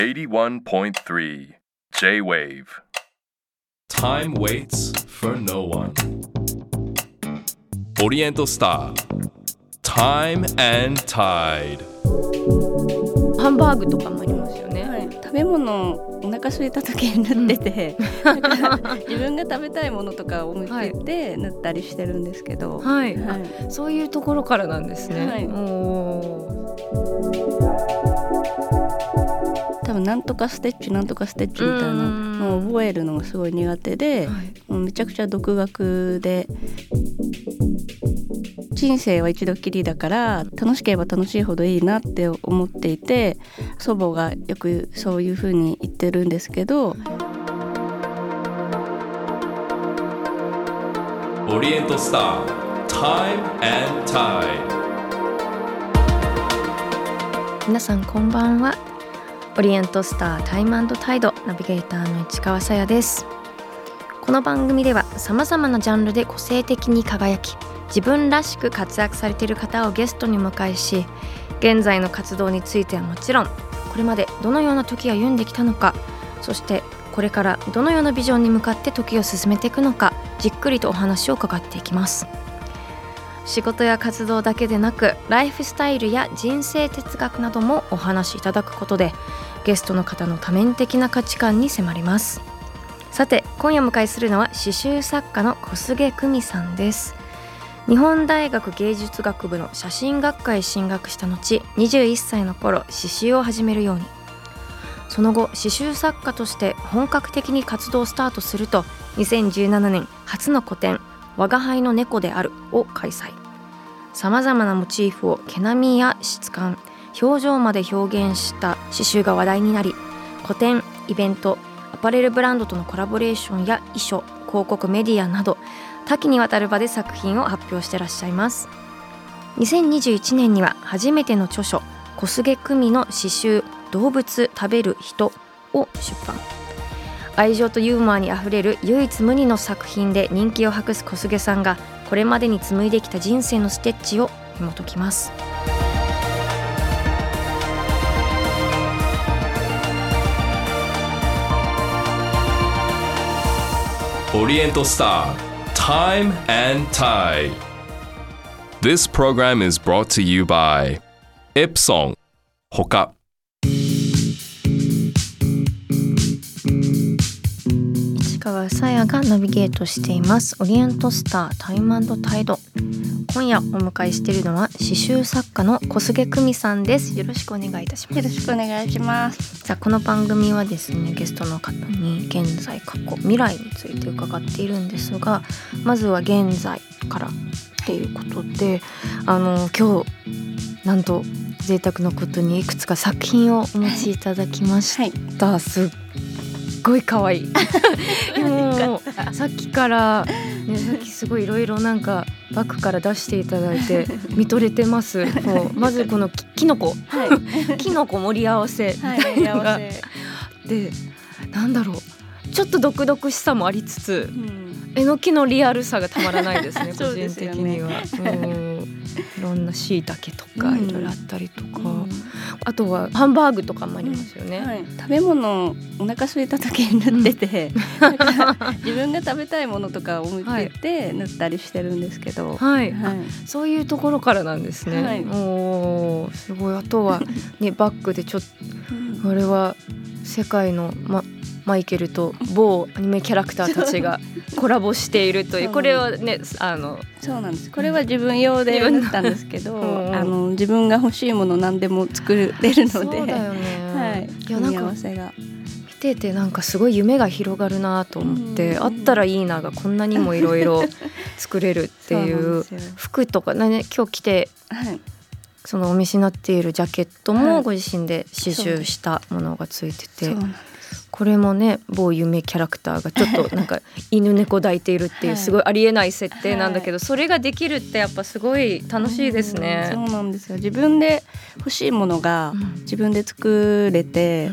81.3 J-Wave Time waits for no one. Oriental Star. Time and Tide. ハンバーグとかもありますよね。はい、食べ物お腹空いた時に塗ってて、だから自分が食べたいものとかを向けて塗ったりしてるんですけど、はい、はいあそういうところからなんですね。はいお多分なんとかステッチなんとかステッチみたいなのを覚えるのがすごい苦手でー、はい、もうめちゃくちゃ独学で人生は一度きりだから楽しければ楽しいほどいいなって思っていて祖母がよくそういうふうに言ってるんですけど Oriental Star. Time and Tide. 皆さんこんばんは。オリエントスタータイムタイドナビゲーターの市川さやです。この番組ではさまざまなジャンルで個性的に輝き自分らしく活躍されている方をゲストにお迎えし現在の活動についてはもちろんこれまでどのような時を歩んできたのかそしてこれからどのようなビジョンに向かって時を進めていくのかじっくりとお話を伺っていきます仕事や活動だけでなくライフスタイルや人生哲学などもお話しいただくことでゲストの方の多面的な価値観に迫ります。さて今夜お迎えするのは刺繍作家の小菅久美さんです。日本大学芸術学部の写真学科へ進学した後21歳の頃刺繍を始めるように。その後刺繍作家として本格的に活動をスタートすると2017年初の個展「我が輩の猫である」を開催。さまざまなモチーフを毛並みや質感表情まで表現した刺繍が話題になり個展イベントアパレルブランドとのコラボレーションや衣装広告メディアなど多岐にわたる場で作品を発表してらっしゃいます。2021年には初めての著書小菅久美の詩集動物食べる人を出版。愛情とユーモアにあふれる唯一無二の作品で人気を博す小菅さんがこれまでに紡いできた人生のステッチを紐解きます。オリエントスター Time and Tide. This program is brought to you by Epson ほか市川さやがナビゲートしていますオリエントスタータイムタイド今夜お迎えしているのは刺繍作家の小菅久美さんです。よろしくお願いいたします。よろしくお願いします。さあこの番組はですねゲストの方に現在過去未来について伺っているんですがまずは現在からっていうことであの今日なんと贅沢なことにいくつか作品をお持ちいただきました、すっごい可愛い。もう さっきから、ね、さっきすごいいろいろなんかバッグから出していただいて見とれてます。もうまずこのききのこはい、きのこ盛り合わせ。みはい、たいなのが、合わせ。でなんだろう。ちょっと毒々しさもありつつうん、えのきのリアルさがたまらないですね個人的には。うん。いろんなしいたけとかうん。いろいろあったりとか、うんあとはハンバーグとかもありますよね。はい、食べ物お腹空いた時に塗ってて、だから自分が食べたいものとかを向けて塗ったりしてるんですけど、はい、はい。あそういうところからなんですね。はい。おーすごい。あとはねバッグでちょっとあれは世界のまマイケルと某アニメキャラクターたちが コラボしているというこれはねあのそうなんです。これは自分用で塗ったんですけど、うんあの自分が欲しいもの何でも作れるので、そうだよね。はい、組み合わせが。見ててなんかすごい夢が広がるなと思って、うんあったらいいながこんなにもいろいろ作れるってい そう服とかね今日着てはい、そのお召しになっているジャケットはい。もご自身で刺繍したものがついてて、そうなんこれもね某夢キャラクターがちょっと なんか犬猫抱いているっていうはいすごいありえない設定なんだけど、それができるってやっぱすごい楽しいですね。うんそうなんですよ。自分で欲しいものがうん。自分で作れて、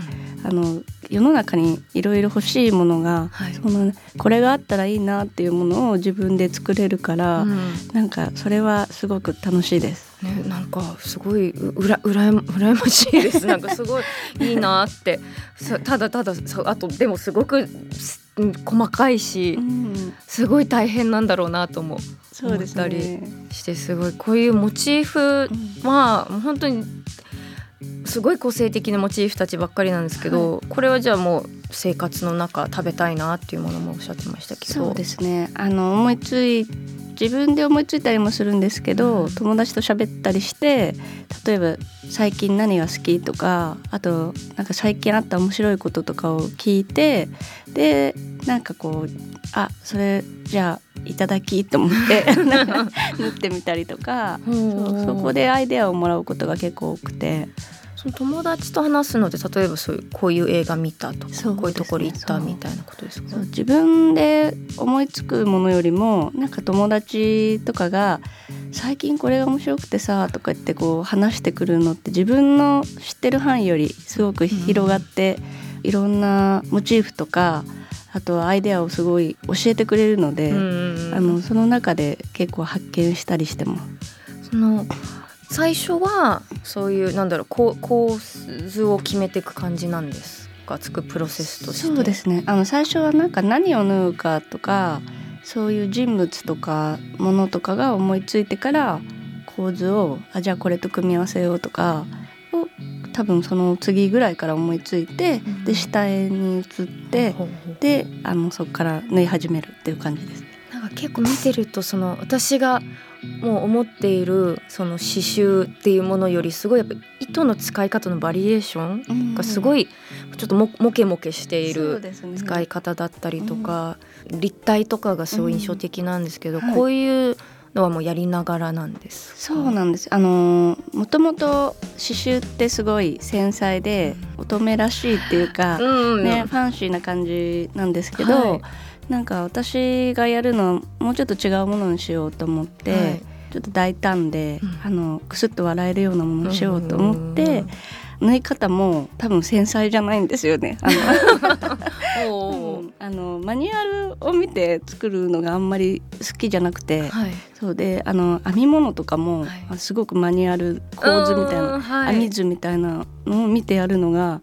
あの世の中にいろいろ欲しいものが、はいそのこれがあったらいいなっていうものを自分で作れるから、うんなんかそれはすごく楽しいです。ね、なんかすごいうらうらやま羨ましいです。なんかすごいいいなって。さただたださあとでもすごく細かいし、すごい大変なんだろうなともそうです思ね。してすごいこういうモチーフは本当にすごい個性的なモチーフたちばっかりなんですけど、これはじゃあもう生活の中食べたいなっていうものもおっしゃってましたけど。そうですね。あの思いつい自分で思いついたりもするんですけど、うん友達と喋ったりして例えば最近何が好きとかあとなんか最近あった面白いこととかを聞いてでなんかこうあそれじゃあいただきと思って 縫ってみたりとかそこでアイデアをもらうことが結構多くて友達と話すので例えばそういうこういう映画見たとか、ねこういうところ行ったみたいなことですか？自分で思いつくものよりもなんか友達とかが「最近これが面白くてさ」とか言ってこう話してくるのって自分の知ってる範囲よりすごく広がって、いろんなモチーフとかあとはアイデアをすごい教えてくれるので、うんあのその中で結構発見したりしてます。その最初はそういうなんだろうこう構図を決めていく感じなんですか？つくプロセスとして。そうですね。あの最初はなんか何を縫うかとかそういう人物とかものとかが思いついてから構図をあじゃあこれと組み合わせようとかを多分その次ぐらいから思いついて、うんで下絵に移ってほうほうであのそこから縫い始めるっていう感じです。なんか結構見てるとその私がもう思っているその刺繍っていうものよりすごいやっぱ糸の使い方のバリエーションがすごいいちょっともモケモケしている使い方だったりとか、立体とかがすごい印象的なんですけど、こういうのはもうやりながらなんですか？そうなんです。あのもともと刺繍ってすごい繊細で乙女らしいっていうか、うん。ね、ファンシーな感じなんですけど、はいなんか私がやるのはもうちょっと違うものにしようと思って、はい。ちょっと大胆で、うん。あのクスッと笑えるようなものにしようと思っうてん、縫い方も多分繊細じゃないんですよね。あのあのマニュアルを見て作るのがあんまり好きじゃなくて、はい。そうであの編み物とかも、はい。あすごくマニュアル構図みたいなうんはい。編み図みたいなのを見てやるのが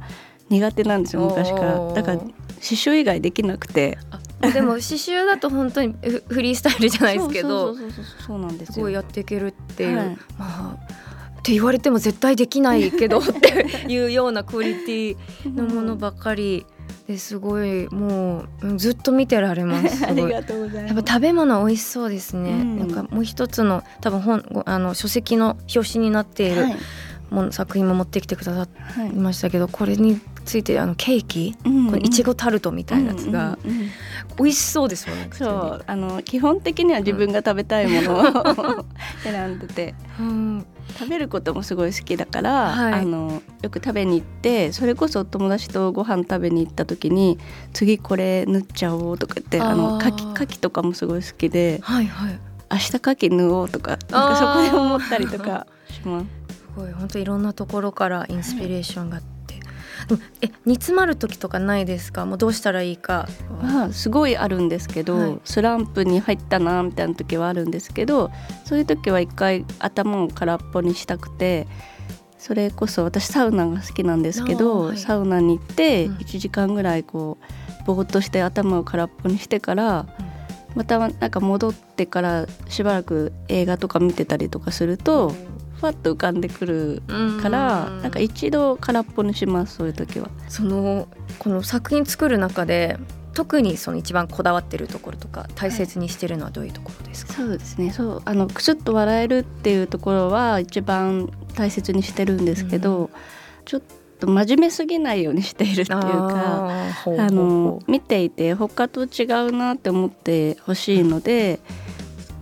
苦手なんですよ昔から。だから刺繍以外できなくて。あ でも刺繍だと本当にフフリースタイルじゃないですけどそうなんですすよごいやっていけるっていう、はい。まあって言われても絶対できないけど っていうようなクオリティのものばっかり。ですごいもううんずっと見てられます すありがとうございやっますぱ食べ物美味しそうですね、うん。なんかもう一つの多分本ごあの書籍の表紙になっているはい。作品も持ってきてくださっはい。てましたけどこれについてあのケーキうんこのいちごタルトみたいなやつがうんうんうん美味しそうですよねそうあの基本的には自分が食べたいものを 選んでて。うん。食べることもすごい好きだから、はい。あのよく食べに行ってそれこそ友達とご飯食べに行った時に次これ縫っちゃおうとか言ってあのあー牡蠣牡蠣とかもすごい好きではいはい。明日牡蠣縫おうとかなんかそこで思ったりとかします。すごい。本当いろんなところからインスピレーションがあって、でもえ煮詰まる時とかないですか？もうどうしたらいいか。まあすごいあるんですけど、はい。スランプに入ったなみたいな時はあるんですけどそういう時は一回頭を空っぽにしたくてそれこそ私サウナが好きなんですけど、はい。サウナに行ってうん。1時間ぐらいこうぼーっとして頭を空っぽにしてから、またなんか戻ってからしばらく映画とか見てたりとかするとふわっと浮かんでくるからうんなんか一度空っぽにしますそういう時は。そのこの作品作る中で特にその一番こだわってるところとか大切にしてるのはどういうところですか、そうですね。そうあのくすっと笑えるっていうところは一番大切にしてるんですけど、うちょっと真面目すぎないようにしているっていうかあの見ていて他と違うなって思ってほしいので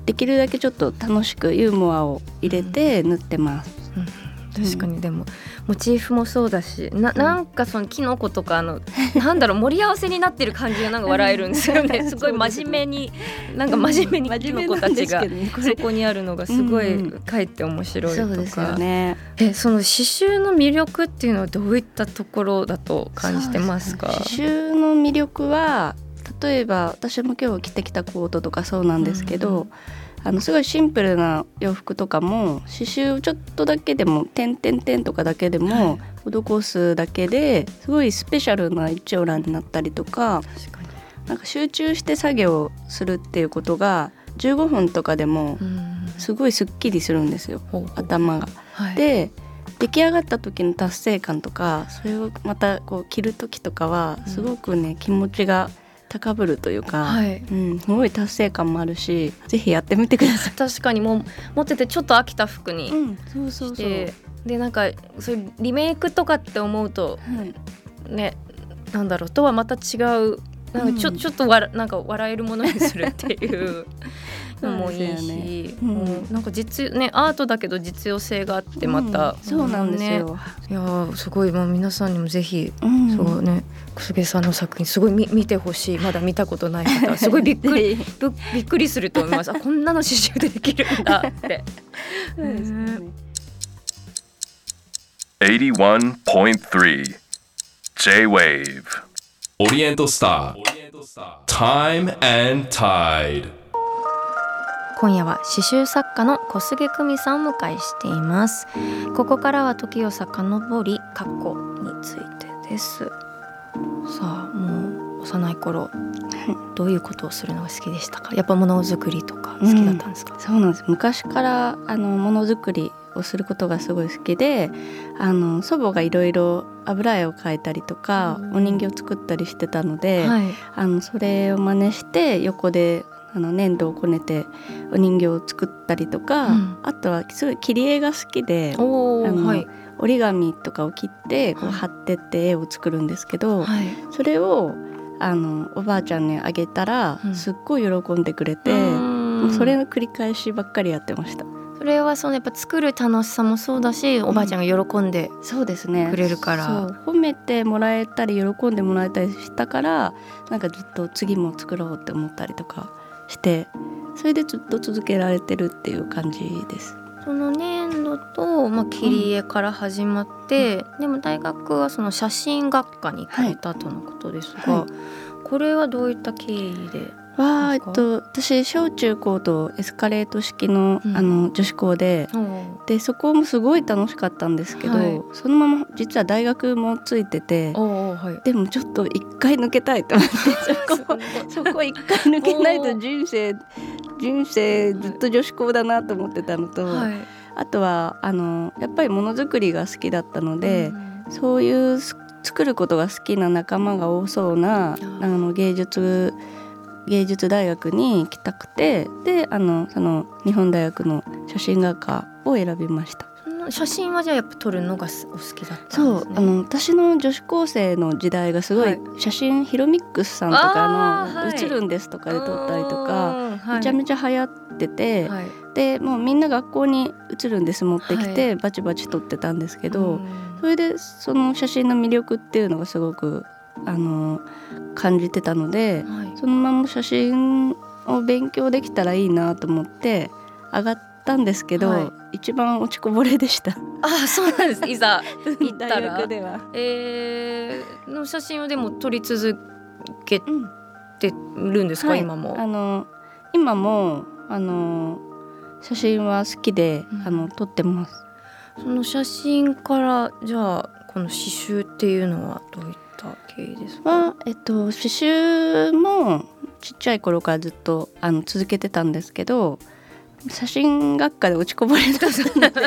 できるだけちょっと楽しくユーモアを入れて塗ってます。確かに。でもモチーフもそうだしななんかそのキノコとかあの なんだろう盛り合わせになってる感じがなんか笑えるんですよね。すごい真面目になんか真面目にキノコたちが。そこにあるのがすごいかえって面白いとか、そうですよね。えその刺繍の魅力っていうのはどういったところだと感じてますか？刺繍の魅力は例えば私も今日着てきたコートとかそうなんですけど、うん。あのすごいシンプルな洋服とかも刺繍をちょっとだけでも点々点とかだけでも施すだけですごいスペシャルな一長蘭になったりとかなんか集中して作業するっていうことが15分とかでもうん。すごいすっきりするんですよ頭が。はい。で出来上がった時の達成感とかそれをまたこう着る時とかはすごくね、気持ちが高ぶるというか、はい。うん、すごい達成感もあるしぜひやってみてください。確かにもう持っててちょっと飽きた服にん、そうそして、でなんかそういうリメイクとかって思うとはい、ねなんだろうとはまた違うなんかちょ,、うん。ちょっとわらなんか笑えるものにするっていう。の もいいし、そうですよね。うん。なんか実ねアートだけど実用性があってまた、うん。そうなんですよ。ね。いやーすごい。もう皆さんにもぜひ、うん。そうね小菅さんの作品すごい見見てほしい。まだ見たことない方はすごいびっくり ぶびっくりすると思います。あこんなの刺繍でできるんだって。そうですね。81.3 J-Wave オリエントスター Time and Tide 今夜は刺繍作家の小菅久美さんをお迎えしています。ここからは時を遡り過去についてです。さあもう幼い頃どういうことをするのが好きでしたか？やっぱものづくりとか好きだったんですか、そうなんです。昔からあのものづくりをすることがすごい好きであの祖母がいろいろ油絵を描いたりとか、うん。お人形を作ったりしてたので、はい。あのそれを真似して横であの粘土をこねてお人形を作ったりとか、うん。あとはすごい切り絵が好きではい。折り紙とかを切ってこうはい貼ってって絵を作るんですけど、はい。それをあのおばあちゃんにあげたら、うん。すっごい喜んでくれて、もうそれの繰り返しばっかりやってました。それはそのやっぱ作る楽しさもそうだし、おばあちゃんが喜んでそうですね。くれるから。褒めてもらえたり喜んでもらえたりしたからなんかずっと次も作ろうって思ったりとかしてそれでずっと続けられてるっていう感じです。その粘土と、まあ、切り絵から始まって、でも大学はその写真学科に行かれたとのことですが、はい。これはどういった経緯でわあえっと私小中高とエスカレート式の,、うん。あの女子校ででそこもすごい楽しかったんですけど、はい。そのまま実は大学もついててはい。でもちょっと一回抜けたいと思って そこそこ一回抜けないと人生人生ずっと女子校だなと思ってたのと、はい。あとはあのやっぱりものづくりが好きだったので、うんそういうす作ることが好きな仲間が多そうなー。あの芸術芸術大学に行きたくてであのその日本大学の写真学科を選びました。写真はじゃあやっぱ撮るのがすお好きだったそうんですね。あの私の女子高生の時代がすごい、はい。写真ヒロミックスさんとかの「あーはい。映るんです」とかで撮ったりとか、うんはい。めちゃめちゃ流行ってて、はい。でもうみんな学校に映るんです持ってきて、はバチバチ撮ってたんですけど、うん。それでその写真の魅力っていうのがすごくあの感じてたのではい。そのまま写真を勉強できたらいいなと思って上がったんですけど、はい。一番落ちこぼれでした。あそうなんです。いざ 行ったら。大学では。えー、の写真をでも撮り続けうんてるんですか、はい。今も。あの今もあの写真は好きで、うん。あの撮ってます。その写真からじゃあこの刺繍っていうのはどういった経緯ですか？はえっと刺繍もちっちゃい頃からずっとあの続けてたんですけど写真学科で落ちこぼれたので。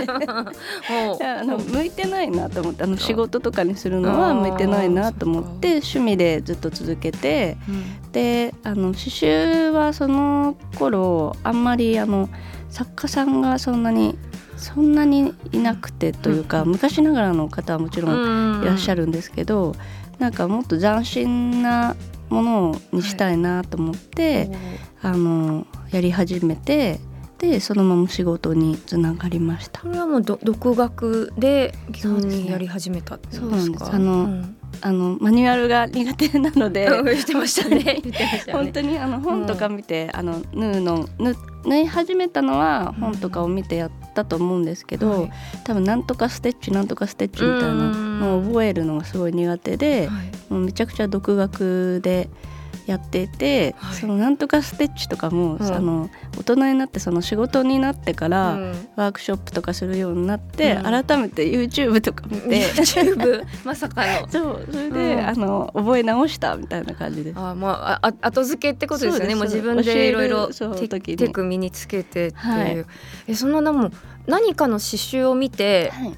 あの向いてないなと思ってあの仕事とかにするのは向いてないなと思って趣味でずっと続けてうん。であの刺繍はその頃あんまりあの作家さんがそんなにそんなにいなくてというか、うん。昔ながらの方はもちろんいらっしゃるるんですけど、なんかもっと斬新なものにしたいなと思って、あのやり始めてでそのまま仕事につながりました。これはもうど独学で急そうですね。にやり始めたそうなんですあのうん。あのマニュアルが苦手なので 言ってましたね。言ってましたよね。本当にあの本とか見て、あの縫うの縫縫い始めたのは本とかを見てやったと思うんですけど、はい。多分なんとかステッチなんとかステッチみたいなのを覚えるのがすごい苦手で、はい。もうめちゃくちゃ独学でやっていて、はい。そのなんとかステッチとかも、うん。あの大人になってその仕事になってから、うん。ワークショップとかするようになって、うん。改めて YouTube とか見て。YouTube まさかの。そうそれで、うん。あの覚え直したみたいな感じです。あまああ後付けってことですよね。もう自分でいろいろテク身につけてっていう、はい。えそのも何かの刺繍を見てはい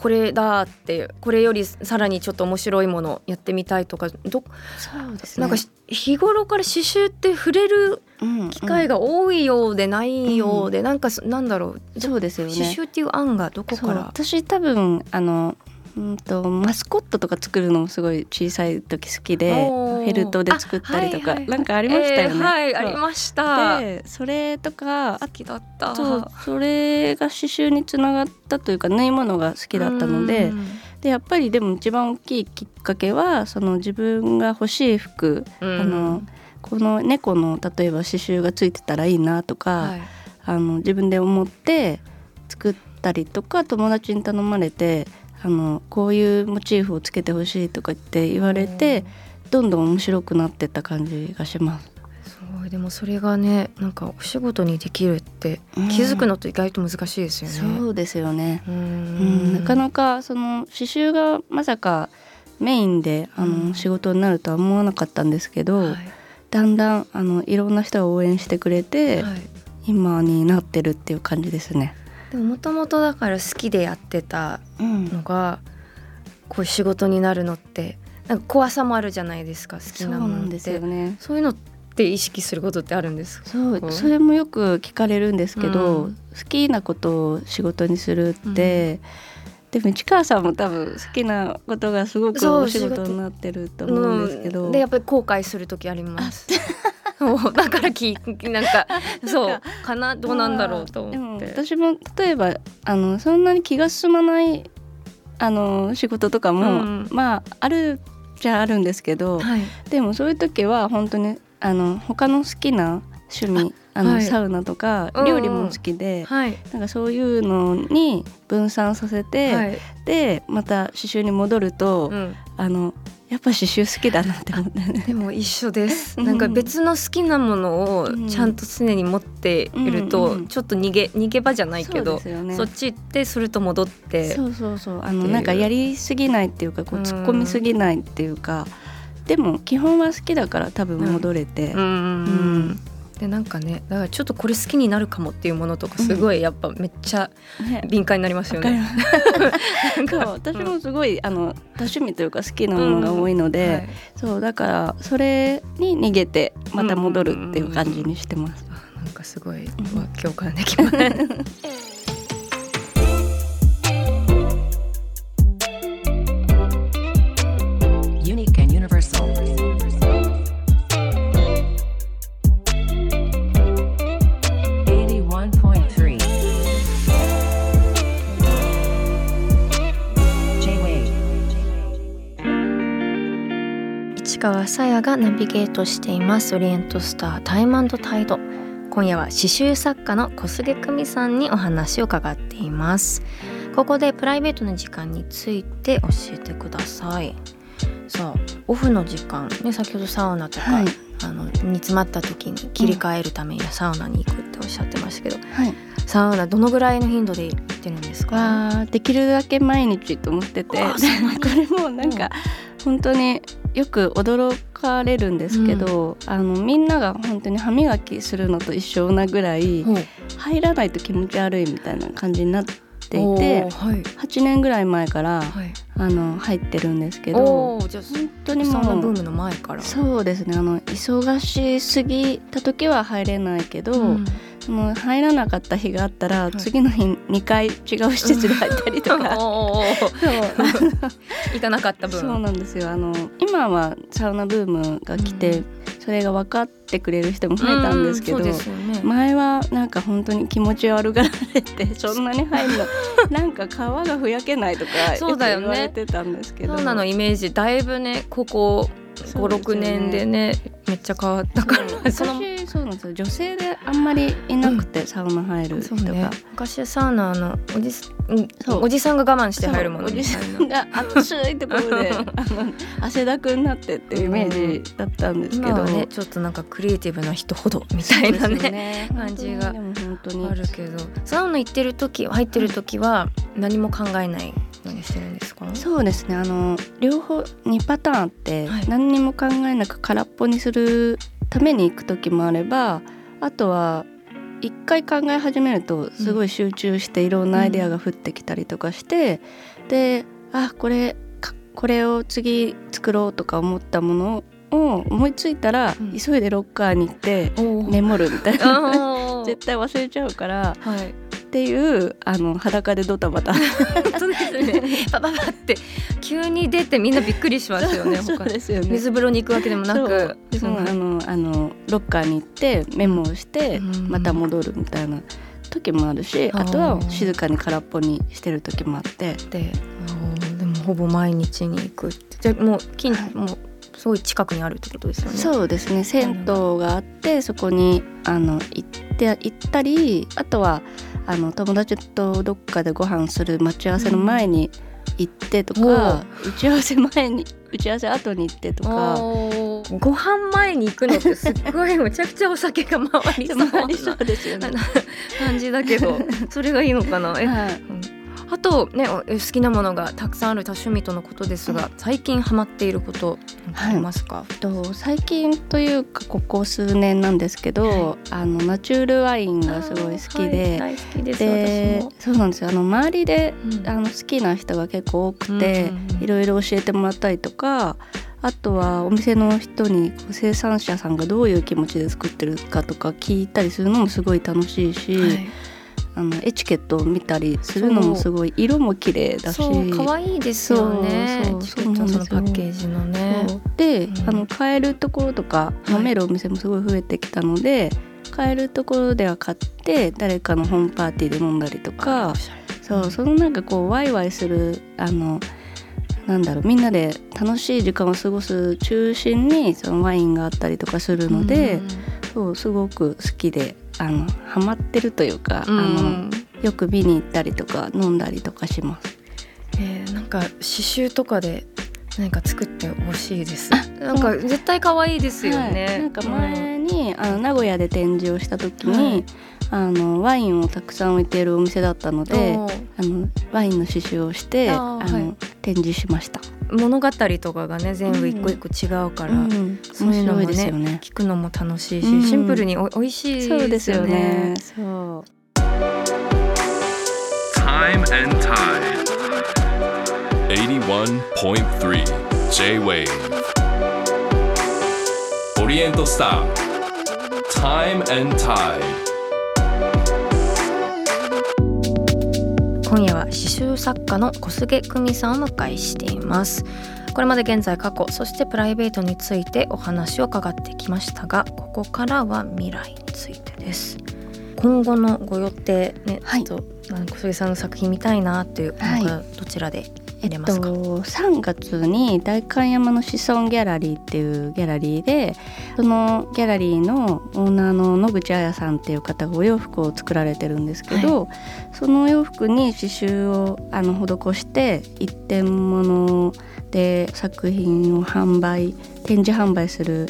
これだってこれよりさらにちょっと面白いものやってみたいとかどそうですね。なんかし日頃から刺繍って触れるうん機会が多いようでないようで、なんかそなんだろう。うんそうですよね。刺繍っていう案がどこから？私多分あのうんとマスコットとか作るのもすごい小さい時好きでフェルトで作ったりとか、あはいはいはい。なんかありましたよね。えーはいそうありました。でそれとか好きだった。あとそれが刺繍につながったというか縫い物が好きだったのでうん。でやっぱりでも一番大きいきっかけはその自分が欲しい服、うん。あのこの猫の例えば刺繍がついてたらいいなとか、はい。あの自分で思って作ったりとか友達に頼まれてあのこういうモチーフをつけてほしいとかって言われてどんどん面白くなってった感じがします。すごいでもそれがねなんかお仕事にできるってうん。気づくのって意外と難しいですよね。そうですよね、ううん。ん、なかなかその刺繍がまさかメインであうん。の仕事になるとは思わなかったんですけど、はい。だんだんあのいろんな人が応援してくれて、はい。今になってるっていう感じですね。でももともとだから好きでやってたうん。のがこういう仕事になるのってなんか怖さもあるじゃないですか好きそうなもんですよてね。そういうのって意識することってあるんですか？そううんそれもよく聞かれるんですけど、うん。好きなことを仕事にするって、でも市川さんも多分好きなことがすごくお仕事になってると思うんですけど、うん。でやっぱり後悔する時あります。だからきなんかそうかなどうなんだろうとでも思って。私も例えばあのそんなに気が進まないあの仕事とかも、うん。まああるじゃあるんですけど、はい。でもそういう時は本当にあの他の好きな趣味あの、はい。サウナとかうんうん。料理も好きで、はい。なんかそういうのに分散させて、はい。でまた刺繍に戻ると、うん、あのやっぱ刺繍好きだなって思ってね。でも一緒です。うん。なんか別の好きなものをうんちゃんと常に持っていると、ちょっと逃げ逃げ場じゃないけどそっち行ってそれと戻ってそうそうそう。あのなんかやりすぎないっていうかこううん。突っ込みすぎないっていうか、でも基本は好きだから多分戻れて、うんでなんかねだからちょっとこれ好きになるかもっていうものとかすごいやっぱめっちゃね。敏感になりますよね。そう私もすごいあの多趣味というか好きなものが多いので、はい。そうだからそれに逃げてまた戻るっていう感じにしてます。あなんかすごいわ共感できます。さやがナビゲートしています。オリエントスタータイムタイド。今夜は刺繍作家の小菅久美さんにお話を伺っています。ここでプライベートの時間について教えてください。さあオフの時間ね先ほどサウナとか、はい。あの煮詰まった時に切り替えるためにサウナに行くっておっしゃってましたけど、はい、サウナどのぐらいの頻度で行ってるんですか？はできるだけ毎日と思ってて。あ これもなんか本当によく驚かれるんですけど、あのみんなが本当に歯磨きするのと一緒なぐらい入らないと気持ち悪いみたいな感じになっていおてーはい。8年ぐらい前からはい。あの入ってるんですけどじゃあ本当にサウナブもうームの前から。そうですね。あの忙しすぎた時は入れないけど、うん。その入らなかった日があったら、い。次の日2回違う施設で入ったりとか。行かなかった分。そうなんですよ。あの今はサウナブームが来て、うんそそれが分かってくれる人も増えたんですけど、ね。前はなんか本当に気持ち悪がられて そんなに入るの なんか皮がふやけないとかそうだよね。言われてたんですけど。サウナのイメージ？だいぶねここ56そうですよね。年でねめっちゃ変わったから。その昔そうなんですよ。女性であんまりいなくて、サウナ入る人が、ね。昔はサウナのおじおじさんが我慢して入るものおじさんが暑いところで 汗だくになってっていうイメージだったんですけど、ねちょっとなんかクリエイティブな人ほどみたいなねね。感じがでも本当に。あるけど。サウナ行ってる時入ってる時は何も考えないしてるんですか？そうですね。あの両方2パターンあって、はい。何にも考えなく空っぽにするために行く時もあればあとは一回考え始めるとすごい集中していろんなアイデアが降ってきたりとかして、であこれかこれを次作ろうとか思ったものを思いついたら、うん。急いでロッカーに行っておー。眠るみたいな。絶対忘れちゃうからはいっていうあの裸でドタバタ。本当ですね。パパパって急に出てみんなびっくりしますよね。そう他ですよね。水風呂に行くわけでもなく。そう。そう。あのあのロッカーに行ってメモをしてうん。また戻るみたいな時もあるし、あとは静かに空っぽにしてる時もあって。ででもほぼ毎日に行くって。じゃあもう近もうすごい近くにあるってことですよね。そうですね。銭湯があってそこにあの行って行ったりあとはあの友達とどっかでご飯する待ち合わせの前に行ってとか、打ち合わせ前に 打ち合わせ後に行ってとか。ご飯前に行くのってすっごいめちゃくちゃお酒が回りそう 回りそうですよね。な感じだけどそれがいいのかな？えはいあとねお好きなものがたくさんある多趣味とのことですが最近ハマっていることありますか、と最近というかここ数年なんですけど、あのナチュールワインがすごい好きはいで、大好きですそうなんですよ。あの周りで、うん。あの好きな人が結構多くて、いろいろ教えてもらったりとかあとはお店の人に生産者さんがどういう気持ちで作ってるかとか聞いたりするのもすごい楽しいし、はいあのエチケットを見たりするのもすごい色も綺麗だし。可愛いですよねそうそうのパッケージのね。で、うん。あの買えるところとかい。飲めるお店もすごい増えてきたので、買えるところでは買って誰かのホームパーティーで飲んだりとかそうそのなんかこうワイワイするあのなんだろうみんなで楽しい時間を過ごす中心にそのワインがあったりとかするので、そうすごく好きであのハマってるというか、うん。あのよく見に行ったりとか飲んだりとかします。えーなんか刺繍とかで何か作ってほしいです。なんか絶対可愛いですよね、はい。なんか前に、あの名古屋で展示をした時に、はい。あのワインをたくさん置いているお店だったのであのワインの刺繍をしてああーはい。の展示しました。物語とかがね全部一個一個違うから、うんそういうのも面白いですねよね。聞くのも楽しいし、うんシンプルにお美味しいですよね。そうですよね。そう。Time and Tide. 81.3 J-Wave オリエントスター Time and Tide 今夜は刺繍作家の小菅久美さんをお迎えしています。これまで現在過去そしてプライベートについてお話を伺ってきましたがここからは未来についてです。今後のご予定ね、はい。ちょっと小菅さんの作品見たいなっていうのがどちらでえっと、3月に代官山の子孫ギャラリーっていうギャラリーでそのギャラリーのオーナーの野口彩さんっていう方がお洋服を作られてるんですけど、そのお洋服に刺繍をあの施して一点物で作品を販売展示販売する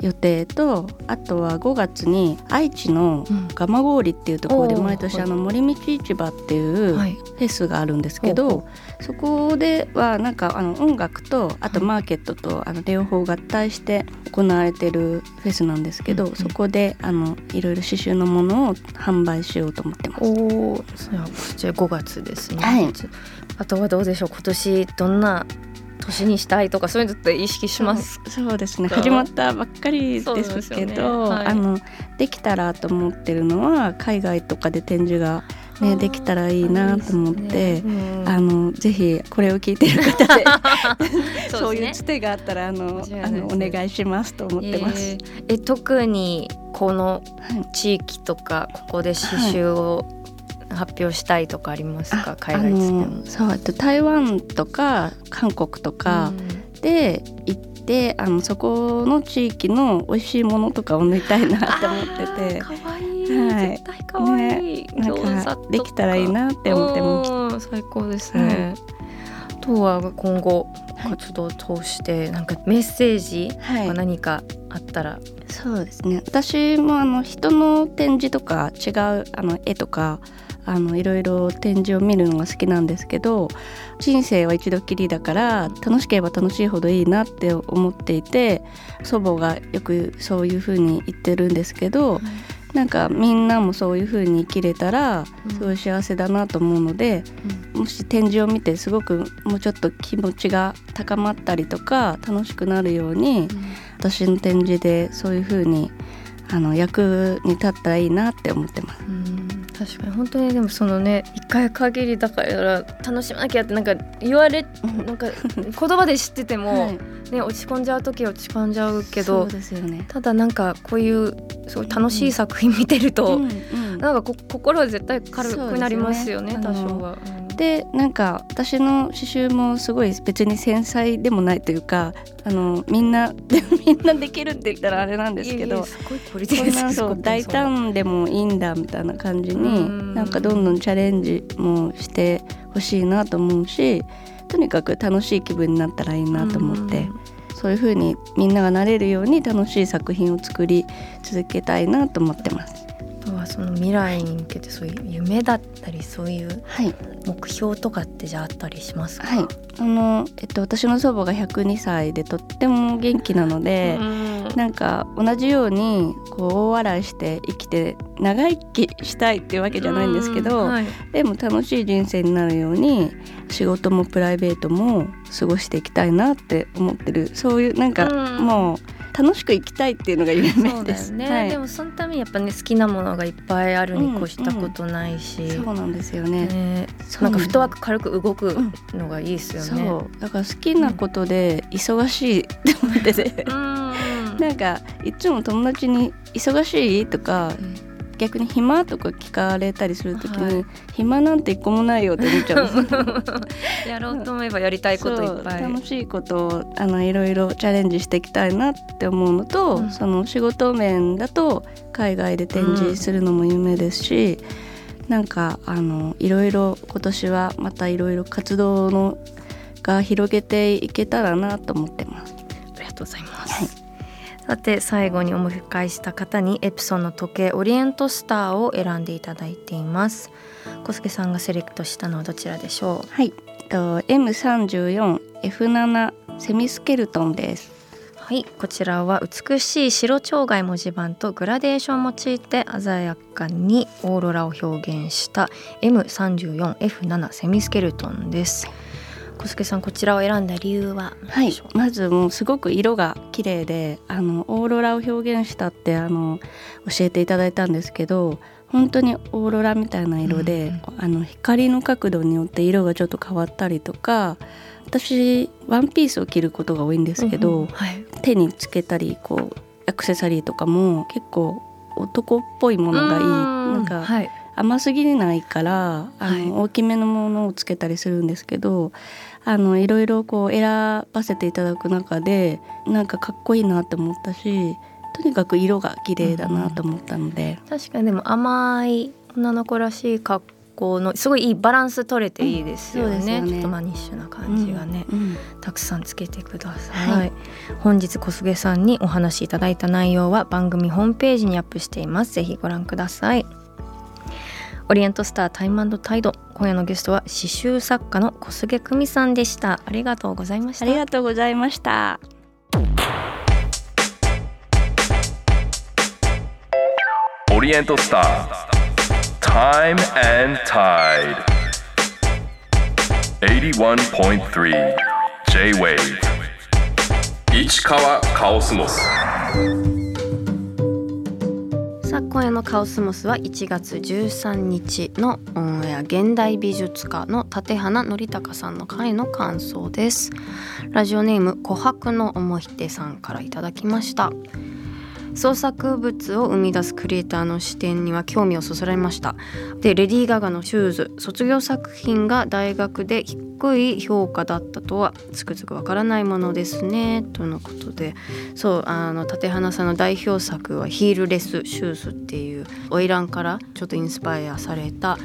予定とあとは5月に愛知のうん。蒲郡っていうところで毎年はい。あの森道市場っていうはい。フェスがあるんですけど、そこではなんかあの音楽とあとマーケットとあの両方合体して行われてるフェスなんですけど、そこであのいろいろ刺繍のものを販売しようと思ってます。おお、それはこちら5月ですね。はい。あとはどうでしょう。今年どんな年にしたいとかそういうのって意識します。そうですね。か始まったばっかりでですけど、はい。あのできたらと思ってるのは海外とかで展示がねできたらいいなと思って、うん。あのぜひこれを聞いてる方で そういうねつてがあったらあのあのお願いしますと思ってます。えーえ特にこのはい。地域とかここで刺繍を発表したいとかありますか、あ海外でそうあと台湾とか韓国とかで行って、あのそこの地域の美味しいものとかを塗りたいなと思ってて。かわいい、はい。絶対かわい。い、なんかとできたらいいなって思ってます。す最高ですね、あとは今後活動を通してなんかメッセージはい。が何かあったら、そうですね。私もあの人の展示とか違うあの絵とかあのいろいろ展示を見るのが好きなんですけど人生は一度きりだから楽しければ楽しいほどいいなって思っていて祖母がよくそういう風に言ってるんですけど、なんかみんなもそういう風に生きれたらうん。すごい幸せだなと思うので、もし展示を見てすごくもうちょっと気持ちが高まったりとか楽しくなるように、私の展示でそういう風にあの役に立ったらいいなって思ってます。うん確かに本当にでもそのね一回限りだから楽しまなきゃってなんか言われなんか 言葉で知ってても、はいね落ち込んじゃう時は落ち込んじゃうけどそうですよね。ただなんかこういうすごい楽しい作品見てると、うんうんなんかこ心は絶対軽くなりますよねね多少は。でなんか私の刺繍もすごい別に繊細でもないというかあのみんな みんなできるって言ったらあれなんですけど大胆でもいいんだみたいな感じにうん。なんかどんどんチャレンジもしてほしいなと思うしとにかく楽しい気分になったらいいなと思ってそういう風にみんながなれるように楽しい作品を作り続けたいなと思ってます。あとはその未来に向けてそういう夢だったりそういうはい目標とかってじゃああったりしますか、はい、あのえっと私の祖母が102歳でとっても元気なので、うんなんか同じようにこう大笑いして生きて長生きしたいっていうわけじゃないんですけど、うんはい。でも楽しい人生になるように仕事もプライベートも過ごしていきたいなって思ってる。そういうなんかうん。もう楽しく生きたいっていうのが夢そうだです。よね、はい。でもそのためにやっぱね好きなものがいっぱいあるに越したことないし、そうなんですよね。ね。なんかフットワーク軽く動くのがいいですよね。そう。だから好きなことで忙しいって思ってて、うん。なんかいつも友達に「忙しい?」とか逆に「暇?」とか聞かれたりする時に「はい暇なんて一個もないよ」って思っちゃう やろうと思えばやりたいこといっぱい。楽しいことをあのいろいろチャレンジしていきたいなって思うのと、うんその仕事面だと海外で展示するのも夢ですし、なんかあのいろいろ今年はまたいろいろ活動のが広げていけたらなと思ってます。ありがとうございます。はいさて最後にお迎えした方にエプソンの時計オリエントスターを選んでいただいています。小助さんがセレクトしたのはどちらでしょはい、えっと M34F7 セミスケルトンです。う。はい、こちらは美しい白蝶貝文字盤とグラデーションを用いて鮮やかにオーロラを表現した M34F7 セミスケルトンです。小助さんこちらを選んだ理由は？はいまずもうすごく色が綺麗であのオーロラを表現したってあの教えていただいたんですけど本当にオーロラみたいな色で、あの光の角度によって色がちょっと変わったりとか私ワンピースを着ることが多いんですけど、うんうんはい、手につけたりこうアクセサリーとかも結構男っぽいものがいい。なんかはい、甘すぎないからあの、はい。大きめのものをつけたりするんですけどあのいろいろこう選ばせていただく中でなんかかっこいいなって思ったしとにかく色が綺麗だなと思ったので、確かにでも甘い女の子らしい格好のすごいいいバランス取れていいですよね,、うんよね。ちょっとマニッシュな感じがね、うん。たくさんつけてください、はい。本日小菅さんにお話しいただいた内容は番組ホームページにアップしています。ぜひご覧くださいオリエントスタータイムタイド。今夜のゲストは刺繍作家の小菅久美さんでした。ありがとうございました。ありがとうございました。Oriental Star Time and Tide 81.3 J-Wave 市川カオスモス。作今夜のカオスモスは1月13日のオンエア現代美術家の立花則孝さんの回の感想です。ラジオネーム琥珀のおもひてさんからいただきました。創作物を生み出すクリエイターの視点には興味をそそられました。でレディー・ガガの「シューズ」卒業作品が大学で低い評価だったとはつくづくわからないものですね。とのことで。そうあの立花さんの代表作は「ヒールレスシューズ」っていう花魁からちょっとインスパイアされた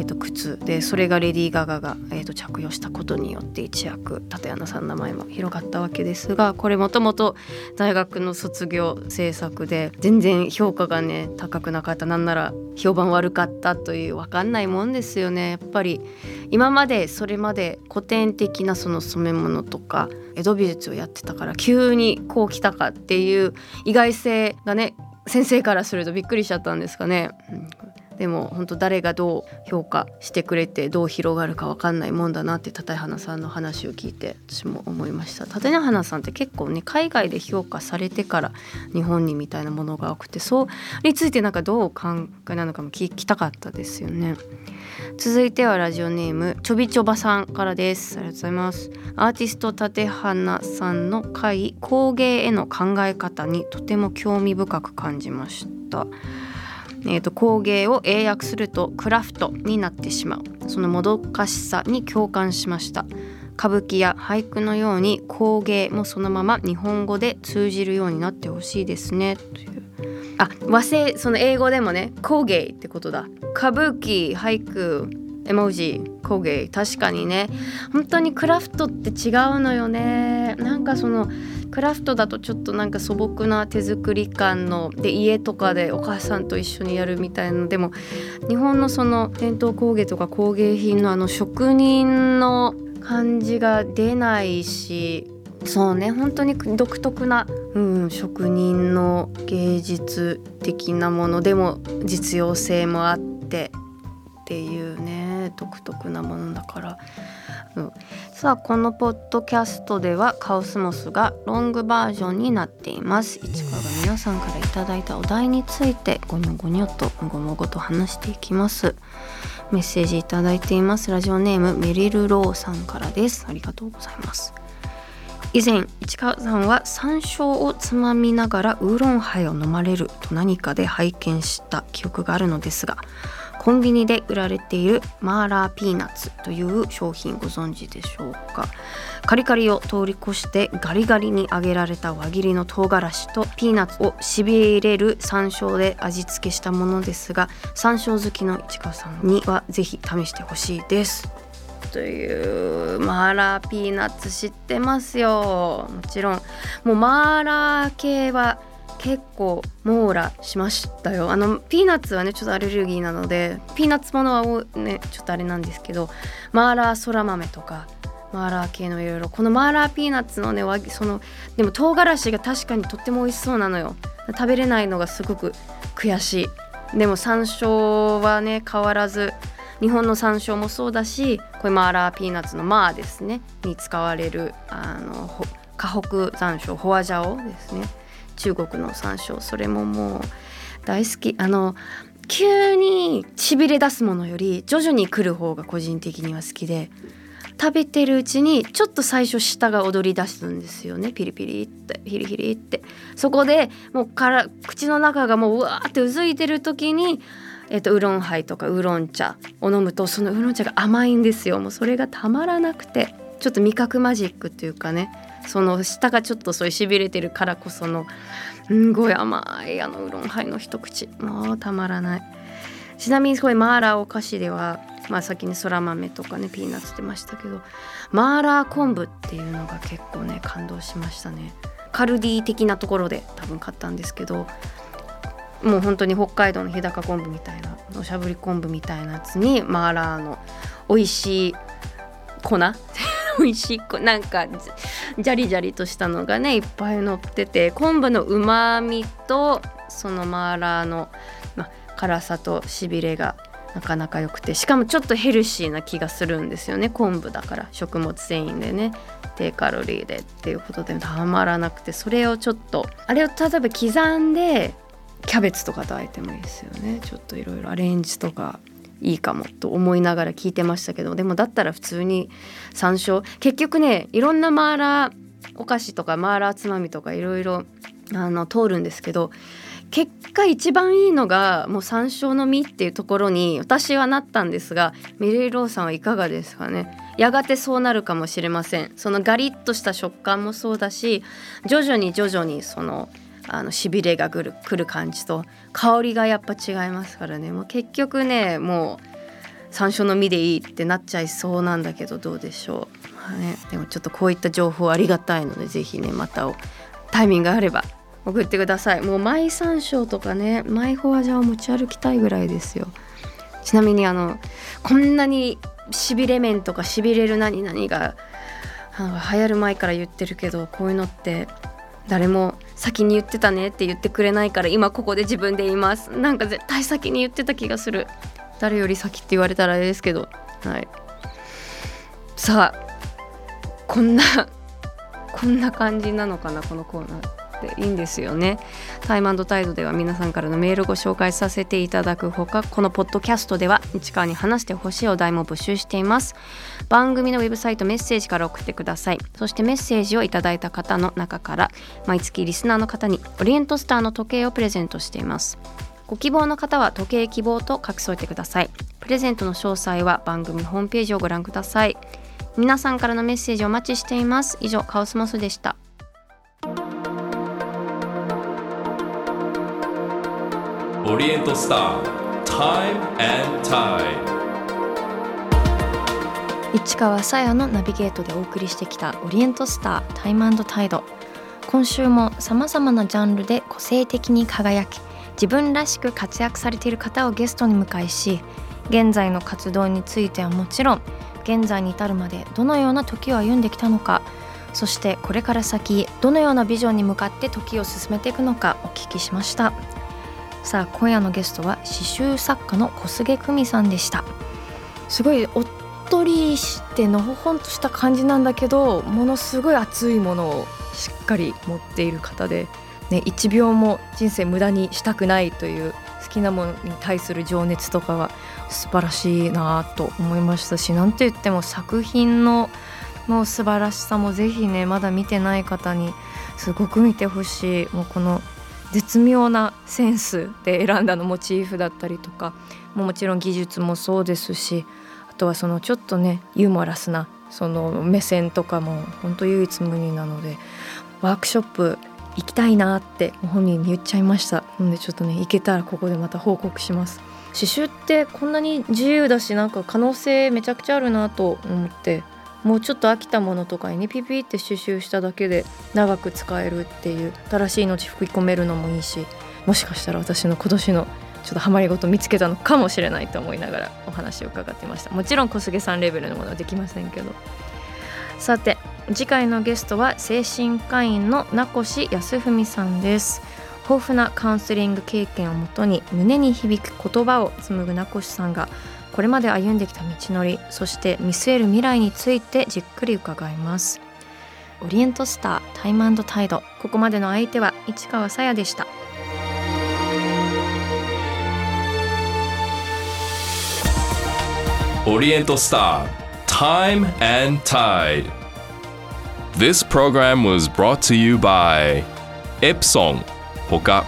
えっと靴でそれがレディー・ガガが、えっと着用したことによって一躍立花さんの名前も広がったわけですがこれもともと大学の卒業制作で全然評価がね高くなかった。なんなら評判悪かったという分かんないもんですよね。やっぱり今までそれまで古典的なその染め物とか江戸美術をやってたから急にこう来たかっていう意外性がね先生からするとびっくりしちゃったんですかね。うん。でも本当誰がどう評価してくれてどう広がるか分かんないもんだなって立花さんの話を聞いて私も思いました。立花さんって結構ね海外で評価されてから日本にみたいなものが多くてそうについてなんかどう考えなのかも聞きたかったですよね。続いてはラジオネームちょびちょばさんからです。ありがとうございます。アーティスト立花さんの回工芸への考え方にとても興味深く感じました。えーと、工芸を英訳するとクラフトになってしまう。そのもどかしさに共感しました。歌舞伎や俳句のように工芸もそのまま日本語で通じるようになってほしいですね。という。あ和製その英語でもね工芸ってことだ。歌舞伎俳句絵文字工芸確かにね。本当にクラフトって違うのよね。なんかそのクラフトだとちょっとなんか素朴な手作り感ので家とかでお母さんと一緒にやるみたいなでも日本のその伝統工芸とか工芸品のあの職人の感じが出ないしそうね。本当に独特な、うん、職人の芸術的なものでも実用性もあってっていうね。独特なものだから。うん、さあこのポッドキャストではカオスモスがロングバージョンになっています。市川が皆さんからいただいたお題についてゴニョゴニョともごもごと話していきます。メッセージいただいています。ラジオネームメリルローさんからです。ありがとうございます。以前市川さんは山椒をつまみながらウーロンハイを飲まれると何かで拝見した記憶があるのですがコンビニで売られているマーラーピーナッツという商品ご存知でしょうか？カリカリを通り越してガリガリに揚げられた輪切りの唐辛子とピーナッツをしびれる山椒で味付けしたものですが山椒好きの市川さんにはぜひ試してほしいです。というマーラーピーナッツ知ってますよ。もちろん。もうマーラー系は結構網羅しましたよ。あのピーナッツはねちょっとアレルギーなのでピーナッツものはねちょっとあれなんですけどマーラーそら豆とかマーラー系のいろいろこのマーラーピーナッツのねそのでも唐辛子が確かにとっても美味しそうなのよ。食べれないのがすごく悔しい。でも山椒はね変わらず日本の山椒もそうだしこれマーラーピーナッツのマーですね。に使われるあの河北山椒ホワジャオですね。中国の山椒それももう大好き。あの急にしびれ出すものより徐々に来る方が個人的には好きで食べてるうちにちょっと最初舌が踊り出すんですよね。ピリピリって。ヒリヒリって。そこでもうから口の中がもううわーってうずいてる時にえっと、ウーロンハイとかウーロン茶を飲むとそのウーロン茶が甘いんですよ。もうそれがたまらなくてちょっと味覚マジックっていうかね。その舌がちょっとそういうしびれてるからこそのすごい甘いあのウーロンハイの一口。もうたまらない。ちなみにこれマーラーお菓子ではまあ先にそら豆とかねピーナッツってましたけどマーラー昆布っていうのが結構ね感動しましたね。カルディ的なところで多分買ったんですけどもう本当に北海道の日高昆布みたいなおしゃぶり昆布みたいなやつにマーラーの美味しい粉美味しい。なんかジャリジャリとしたのがねいっぱい乗ってて昆布のうまみとそのマーラーの、ま、辛さとしびれがなかなか良くてしかもちょっとヘルシーな気がするんですよね昆布だから食物繊維でね低カロリーでっていうことでたまらなくてそれをちょっとあれを例えば刻んでキャベツとかとあえてもいいですよね。ちょっといろいろアレンジとかいいかもと思いながら聞いてましたけどでもだったら普通に山椒結局ねいろんなマーラーお菓子とかマーラーつまみとかいろいろあの通るんですけど結果一番いいのがもう山椒の実っていうところに私はなったんですがメリーローさんはいかがですかね。やがてそうなるかもしれません。そのガリッとした食感もそうだし徐々に徐々にそのあのしびれがくるくる感じと香りがやっぱ違いますからね。もう結局ねもう山椒の実でいいってなっちゃいそうなんだけどどうでしょう、はい、でもちょっとこういった情報ありがたいのでぜひねまたタイミングがあれば送ってください。もうマイ山椒とかねマイホアジャを持ち歩きたいぐらいですよ。ちなみにあのこんなにしびれ麺とかしびれる何々が流行る前から言ってるけどこういうのって誰も先に言ってたねって言ってくれないから今ここで自分で言います。なんか絶対先に言ってた気がする。誰より先って言われたらあれですけど。はい。さあこんなこんな感じなのかなこのコーナー。っていいんですよね。タイムタイドでは皆さんからのメールをご紹介させていただくほかこのポッドキャストでは市川に話してほしいお題も募集しています。番組のウェブサイトメッセージから送ってください。そしてメッセージをいただいた方の中から毎月リスナーの方にオリエントスターの時計をプレゼントしています。ご希望の方は時計希望と書き添えてください。プレゼントの詳細は番組ホームページをご覧ください。皆さんからのメッセージお待ちしています。以上カオスモスでした。オリエントスター Time and Tide 市川さやのナビゲートでお送りしてきたオリエントスタータイムタイド今週もさまざまなジャンルで個性的に輝き自分らしく活躍されている方をゲストに迎えし現在の活動についてはもちろん現在に至るまでどのような時を歩んできたのかそしてこれから先どのようなビジョンに向かって時を進めていくのかお聞きしました。さあ今夜のゲストは刺繍作家の小菅久美さんでした。すごいおっとりしてのほほんとした感じなんだけどものすごい熱いものをしっかり持っている方で、ね、1秒も人生無駄にしたくないという好きなものに対する情熱とかは素晴らしいなと思いましたしなんて言っても作品のもう素晴らしさもぜひねまだ見てない方にすごく見てほしい。もうこの絶妙なセンスで選んだのモチーフだったりとかももちろん技術もそうですしあとはそのちょっとねユーモラスなその目線とかも本当唯一無二なのでワークショップ行きたいなって本人に言っちゃいました。なのでちょっとね行けたらここでまた報告します。刺繍ってこんなに自由だしなんか可能性めちゃくちゃあるなと思ってもうちょっと飽きたものとかにピピって刺繍しただけで長く使えるっていう新しい命吹き込めるのもいいしもしかしたら私の今年のちょっとハマりごと見つけたのかもしれないと思いながらお話を伺ってました。もちろん小菅さんレベルのものはできませんけど。さて次回のゲストは精神科医の名越康文さんです。豊富なカウンセリング経験をもとに胸に響く言葉を紡ぐ名越さんがこれまで歩んできた道のりそして見据える未来についてじっくり伺います。オリエントスタータイムタイド。ここまでの相手は市川さやでした。オリエントスター Time and Tide This program was brought to you by Epson ほか